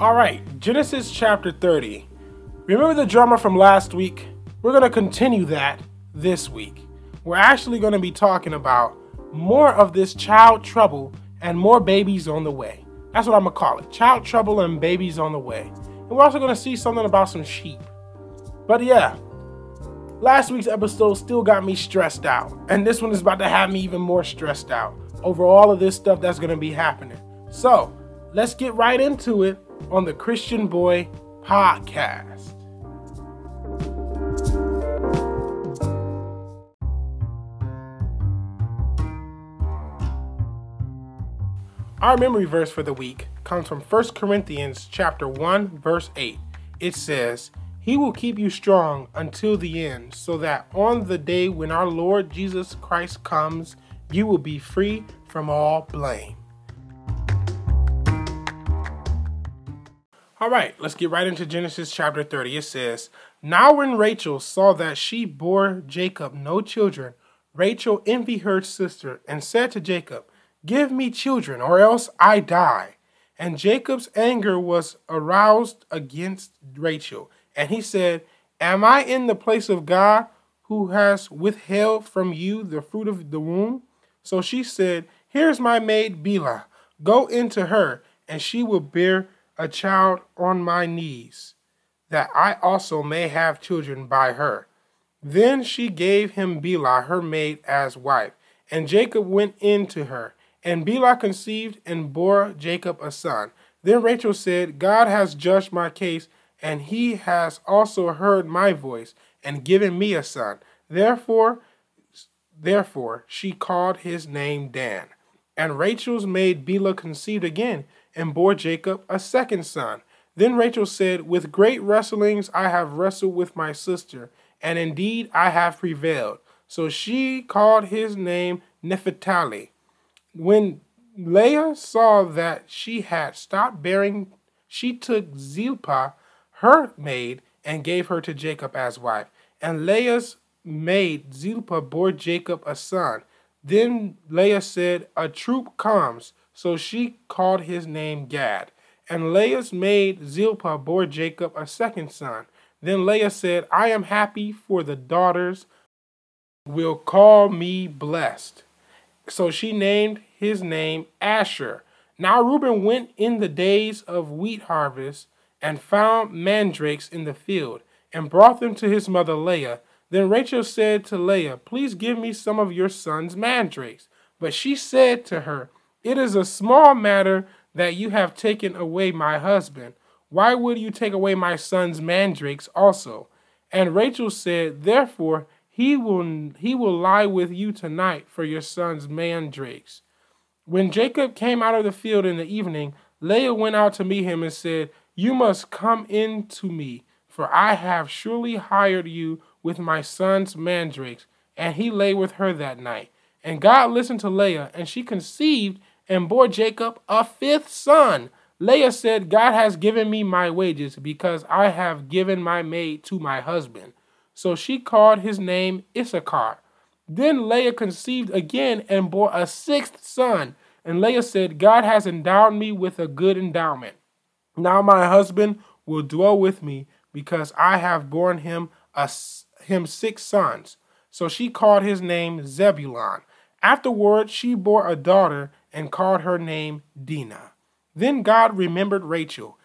All right, Genesis chapter 30. Remember the drama from last week? We're going to continue that this week. We're actually going to be talking about more of this child trouble and more babies on the way. That's what I'm going to call it child trouble and babies on the way. And we're also going to see something about some sheep. But yeah, last week's episode still got me stressed out. And this one is about to have me even more stressed out over all of this stuff that's going to be happening. So let's get right into it on the Christian Boy Podcast. Our memory verse for the week comes from 1 Corinthians chapter 1 verse 8. It says, "He will keep you strong until the end, so that on the day when our Lord Jesus Christ comes, you will be free from all blame." All right, let's get right into Genesis chapter 30. It says, Now when Rachel saw that she bore Jacob no children, Rachel envied her sister and said to Jacob, Give me children, or else I die. And Jacob's anger was aroused against Rachel, and he said, Am I in the place of God who has withheld from you the fruit of the womb? So she said, Here's my maid Bilhah. Go into her, and she will bear a child on my knees, that I also may have children by her. Then she gave him Bilhah, her maid, as wife. And Jacob went in to her. And Bilhah conceived and bore Jacob a son. Then Rachel said, God has judged my case, and he has also heard my voice, and given me a son. Therefore, therefore she called his name Dan. And Rachel's maid Bilhah conceived again and bore Jacob a second son. Then Rachel said, With great wrestlings I have wrestled with my sister, and indeed I have prevailed. So she called his name Naphtali. When Leah saw that she had stopped bearing, she took Zilpah, her maid, and gave her to Jacob as wife. And Leah's maid Zilpah bore Jacob a son. Then Leah said, A troop comes. So she called his name Gad. And Leah's maid Zilpah bore Jacob a second son. Then Leah said, I am happy, for the daughters will call me blessed. So she named his name Asher. Now Reuben went in the days of wheat harvest and found mandrakes in the field and brought them to his mother Leah. Then Rachel said to Leah, Please give me some of your son's mandrakes. But she said to her, it is a small matter that you have taken away my husband. Why would you take away my son's mandrakes also? And Rachel said, Therefore he will he will lie with you tonight for your son's mandrakes. When Jacob came out of the field in the evening, Leah went out to meet him and said, You must come in to me, for I have surely hired you with my son's mandrakes. And he lay with her that night. And God listened to Leah, and she conceived and bore Jacob a fifth son. Leah said, God has given me my wages because I have given my maid to my husband. So she called his name Issachar. Then Leah conceived again and bore a sixth son. And Leah said, God has endowed me with a good endowment. Now my husband will dwell with me because I have borne him a, him six sons. So she called his name Zebulon. Afterward, she bore a daughter and called her name Dinah. Then God remembered Rachel,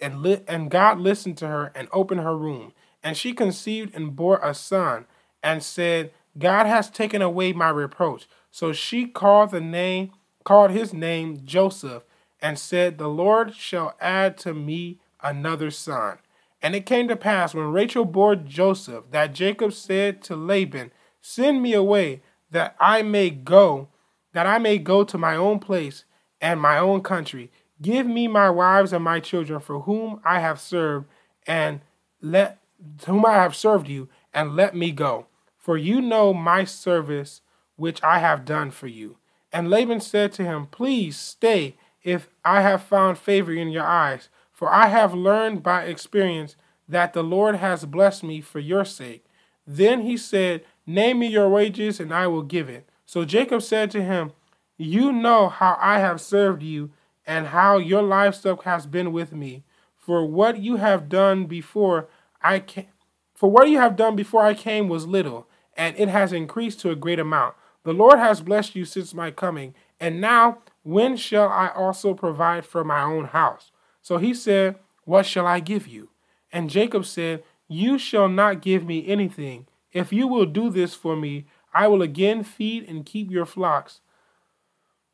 and, li- and God listened to her and opened her womb. And she conceived and bore a son, and said, God has taken away my reproach. So she called the name, called his name Joseph, and said, The Lord shall add to me another son. And it came to pass when Rachel bore Joseph that Jacob said to Laban, Send me away that I may go that I may go to my own place and my own country. Give me my wives and my children for whom I have served, and let whom I have served you, and let me go. For you know my service which I have done for you. And Laban said to him, Please stay, if I have found favor in your eyes, for I have learned by experience that the Lord has blessed me for your sake. Then he said, Name me your wages, and I will give it. So Jacob said to him, You know how I have served you, and how your livestock has been with me. For what you have done before I came, for what you have done before I came was little, and it has increased to a great amount. The Lord has blessed you since my coming, and now when shall I also provide for my own house? So he said, What shall I give you? And Jacob said, You shall not give me anything. If you will do this for me, I will again feed and keep your flocks.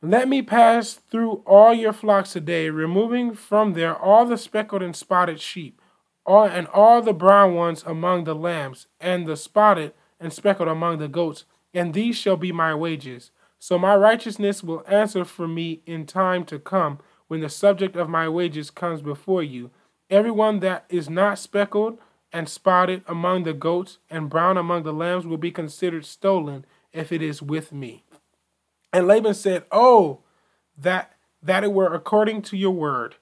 Let me pass through all your flocks today, removing from there all the speckled and spotted sheep, all and all the brown ones among the lambs, and the spotted and speckled among the goats, and these shall be my wages. So my righteousness will answer for me in time to come, when the subject of my wages comes before you. Everyone that is not speckled and spotted among the goats and brown among the lambs will be considered stolen if it is with me. And Laban said, Oh, that that it were according to your word.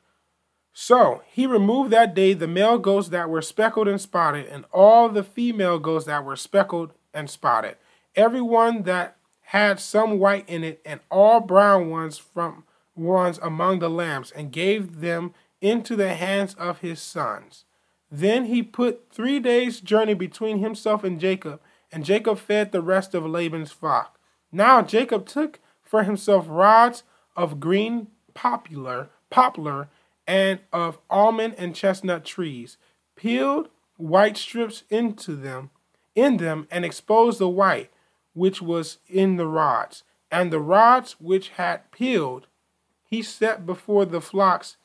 So he removed that day the male goats that were speckled and spotted, and all the female goats that were speckled and spotted. Every one that had some white in it, and all brown ones from ones among the lambs, and gave them into the hands of his sons. Then he put three days' journey between himself and Jacob, and Jacob fed the rest of Laban's flock. Now Jacob took for himself rods of green poplar, poplar and of almond and chestnut trees, peeled white strips into them, in them, and exposed the white which was in the rods. And the rods which had peeled he set before the flocks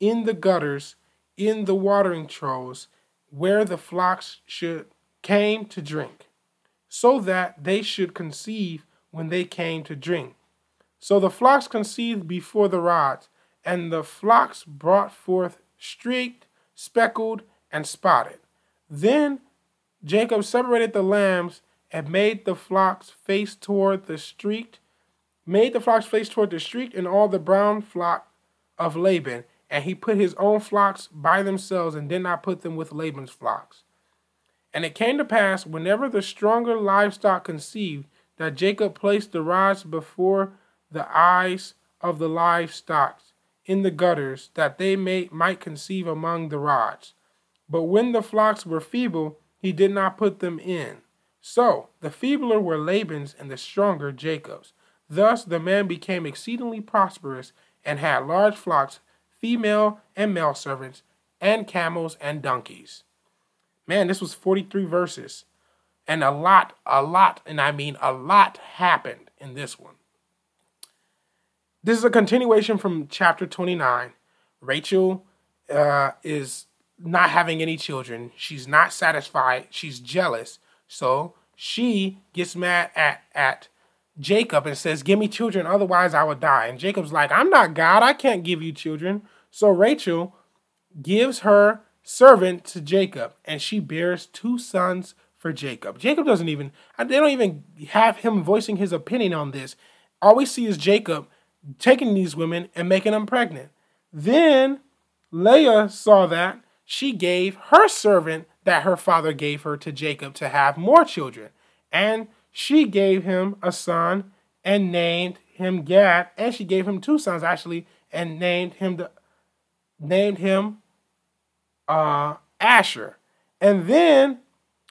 in the gutters, in the watering troughs, where the flocks should came to drink, so that they should conceive when they came to drink. So the flocks conceived before the rods, and the flocks brought forth streaked, speckled, and spotted. Then Jacob separated the lambs and made the flocks face toward the streaked, made the flocks face toward the streaked and all the brown flock of Laban, and he put his own flocks by themselves and did not put them with Laban's flocks. And it came to pass, whenever the stronger livestock conceived, that Jacob placed the rods before the eyes of the livestock in the gutters, that they may, might conceive among the rods. But when the flocks were feeble, he did not put them in. So the feebler were Laban's and the stronger Jacob's. Thus the man became exceedingly prosperous and had large flocks, female and male servants, and camels and donkeys. Man, this was 43 verses. And a lot, a lot, and I mean a lot happened in this one. This is a continuation from chapter 29. Rachel uh, is not having any children. She's not satisfied. She's jealous. So she gets mad at, at Jacob and says, Give me children, otherwise I will die. And Jacob's like, I'm not God. I can't give you children. So Rachel gives her servant to Jacob, and she bears two sons for Jacob. Jacob doesn't even, they don't even have him voicing his opinion on this. All we see is Jacob taking these women and making them pregnant. Then Leah saw that. She gave her servant that her father gave her to Jacob to have more children. And she gave him a son and named him Gad, and she gave him two sons actually, and named him the named him uh, Asher. And then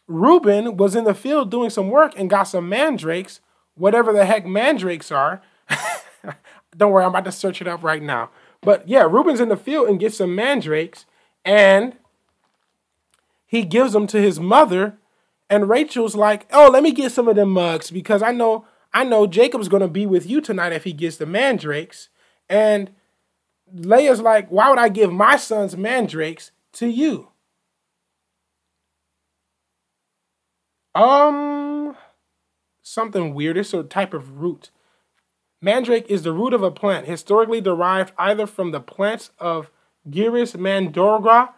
Reuben was in the field doing some work and got some mandrakes, whatever the heck mandrakes are. Don't worry, I'm about to search it up right now. But yeah, Reuben's in the field and gets some mandrakes, and he gives them to his mother. And Rachel's like, "Oh, let me get some of them mugs because I know I know Jacob's gonna be with you tonight if he gets the mandrakes." And Leah's like, "Why would I give my son's mandrakes to you?" Um, something weird. It's a type of root. Mandrake is the root of a plant, historically derived either from the plants of Gyrus mandragora,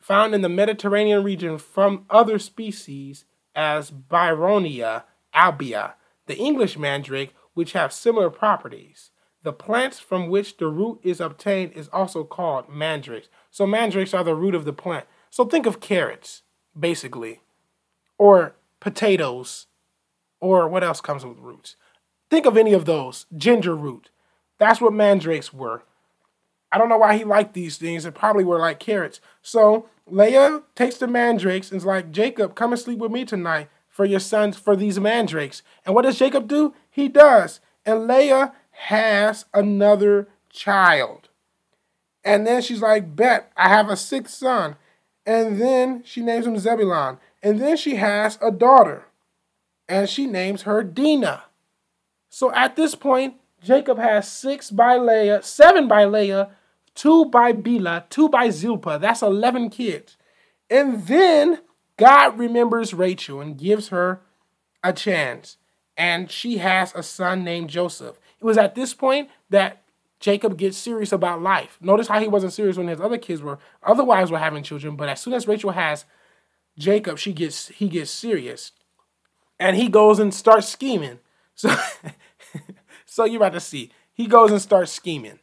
found in the Mediterranean region, from other species as Byronia albea, the English mandrake, which have similar properties. The plants from which the root is obtained is also called mandrakes. So mandrakes are the root of the plant. So think of carrots, basically, or potatoes, or what else comes with roots? Think of any of those. Ginger root. That's what mandrakes were. I don't know why he liked these things. It probably were like carrots. So Leah takes the mandrakes and is like, Jacob, come and sleep with me tonight for your sons, for these mandrakes. And what does Jacob do? He does. And Leah has another child. And then she's like, Bet, I have a sixth son. And then she names him Zebulon. And then she has a daughter. And she names her Dinah. So at this point, Jacob has six by Leah, seven by Leah, two by Bilhah, two by Zilpah. That's 11 kids. And then God remembers Rachel and gives her a chance. And she has a son named Joseph. It was at this point that Jacob gets serious about life. Notice how he wasn't serious when his other kids were, other wives were having children, but as soon as Rachel has Jacob, she gets he gets serious. And he goes and starts scheming. So so you're about to see. He goes and starts scheming.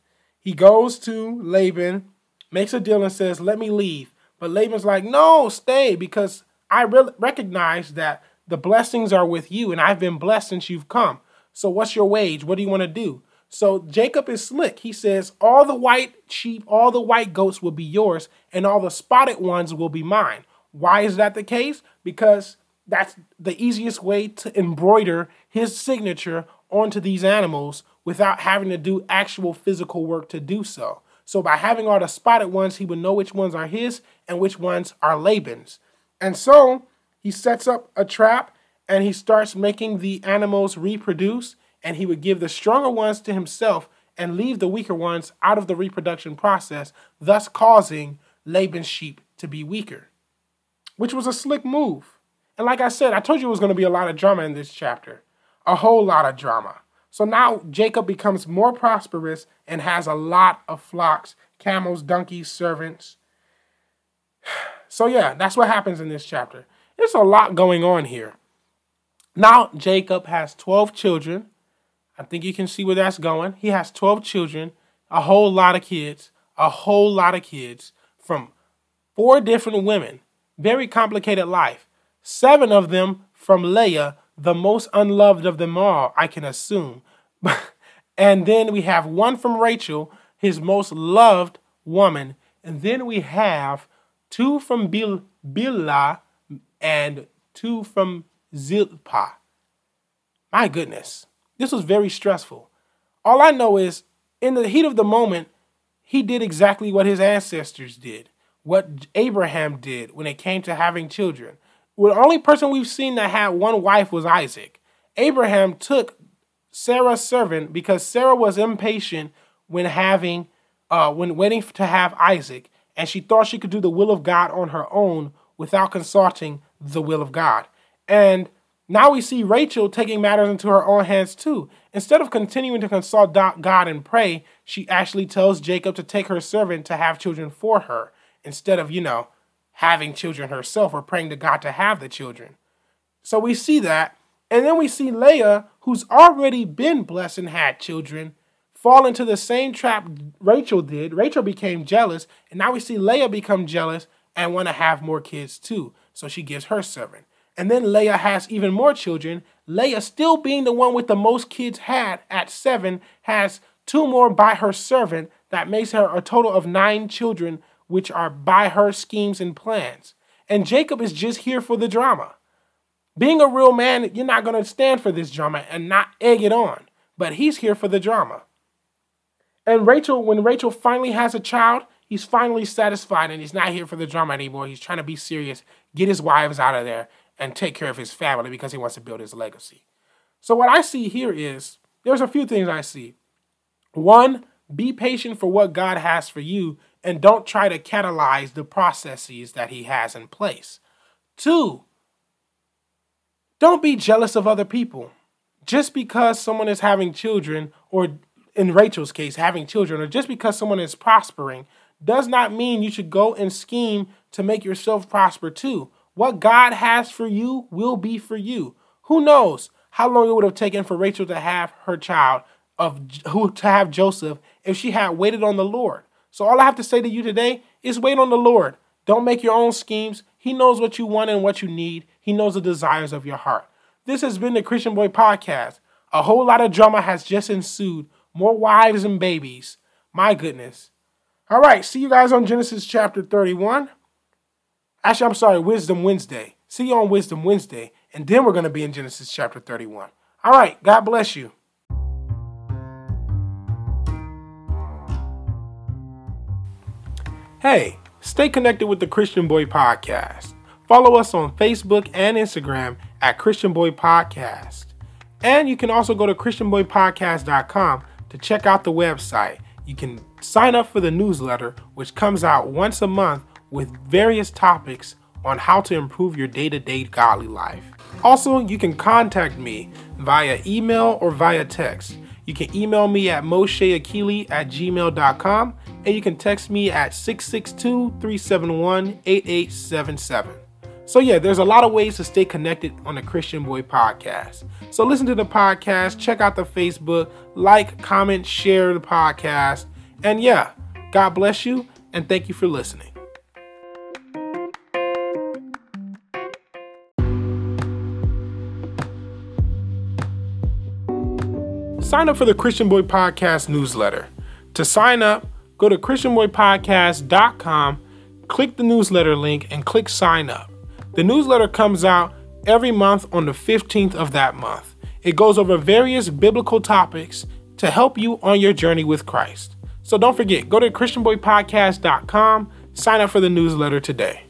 He goes to Laban, makes a deal and says, "Let me leave." But Laban's like, "No, stay because I re- recognize that the blessings are with you and I've been blessed since you've come. So what's your wage? What do you want to do?" So Jacob is slick. He says, All the white sheep, all the white goats will be yours, and all the spotted ones will be mine. Why is that the case? Because that's the easiest way to embroider his signature onto these animals without having to do actual physical work to do so. So by having all the spotted ones, he would know which ones are his and which ones are Laban's. And so he sets up a trap and he starts making the animals reproduce and he would give the stronger ones to himself and leave the weaker ones out of the reproduction process, thus causing Laban's sheep to be weaker, which was a slick move. And like I said, I told you it was going to be a lot of drama in this chapter, a whole lot of drama. So now Jacob becomes more prosperous and has a lot of flocks, camels, donkeys, servants. So, yeah, that's what happens in this chapter. There's a lot going on here. Now, Jacob has 12 children I think you can see where that's going. He has 12 children, a whole lot of kids, a whole lot of kids from four different women. Very complicated life. Seven of them from Leah, the most unloved of them all, I can assume. and then we have one from Rachel, his most loved woman. And then we have two from Bil- and two from Zilpah. My goodness. This was very stressful. All I know is, in the heat of the moment, he did exactly what his ancestors did, what Abraham did when it came to having children. The only person we've seen that had one wife was Isaac. Abraham took Sarah's servant because Sarah was impatient when having, uh, when waiting to have Isaac, and she thought she could do the will of God on her own without consulting the will of God. And now we see Rachel taking matters into her own hands too. Instead of continuing to consult God and pray, she actually tells Jacob to take her servant to have children for her instead of, you know, having children herself or praying to God to have the children. So we see that. And then we see Leah, who's already been blessed and had children, fall into the same trap Rachel did. Rachel became jealous, and now we see Leah become jealous and want to have more kids too. So she gives her servant. And then Leah has even more children. Leah, still being the one with the most kids had at seven, has two more by her servant. That makes her a total of nine children, which are by her schemes and plans. And Jacob is just here for the drama. Being a real man, you're not going to stand for this drama and not egg it on. But he's here for the drama. And Rachel, when Rachel finally has a child, he's finally satisfied and he's not here for the drama anymore. He's trying to be serious, get his wives out of there, and take care of his family because he wants to build his legacy. So, what I see here is there's a few things I see. One, be patient for what God has for you and don't try to catalyze the processes that He has in place. Two, don't be jealous of other people. Just because someone is having children, or in Rachel's case, having children, or just because someone is prospering, does not mean you should go and scheme to make yourself prosper too. What God has for you will be for you. Who knows how long it would have taken for Rachel to have her child of who to have Joseph if she had waited on the Lord. So all I have to say to you today is wait on the Lord. Don't make your own schemes. He knows what you want and what you need. He knows the desires of your heart. This has been the Christian Boy Podcast. A whole lot of drama has just ensued. More wives and babies. My goodness. All right, see you guys on Genesis chapter 31. Actually, I'm sorry, Wisdom Wednesday. See you on Wisdom Wednesday. And then we're going to be in Genesis chapter 31. All right, God bless you. Hey, stay connected with the Christian Boy Podcast. Follow us on Facebook and Instagram at Christian Boy Podcast. And you can also go to ChristianBoyPodcast.com to check out the website. You can sign up for the newsletter, which comes out once a month with various topics on how to improve your day to day godly life. Also, you can contact me via email or via text. You can email me at mosheakili at gmail.com and you can text me at 662 371 8877. So, yeah, there's a lot of ways to stay connected on the Christian Boy podcast. So, listen to the podcast, check out the Facebook, like, comment, share the podcast. And yeah, God bless you and thank you for listening. Sign up for the Christian Boy Podcast newsletter. To sign up, go to ChristianBoyPodcast.com, click the newsletter link, and click sign up. The newsletter comes out every month on the 15th of that month. It goes over various biblical topics to help you on your journey with Christ. So don't forget, go to ChristianBoyPodcast.com, sign up for the newsletter today.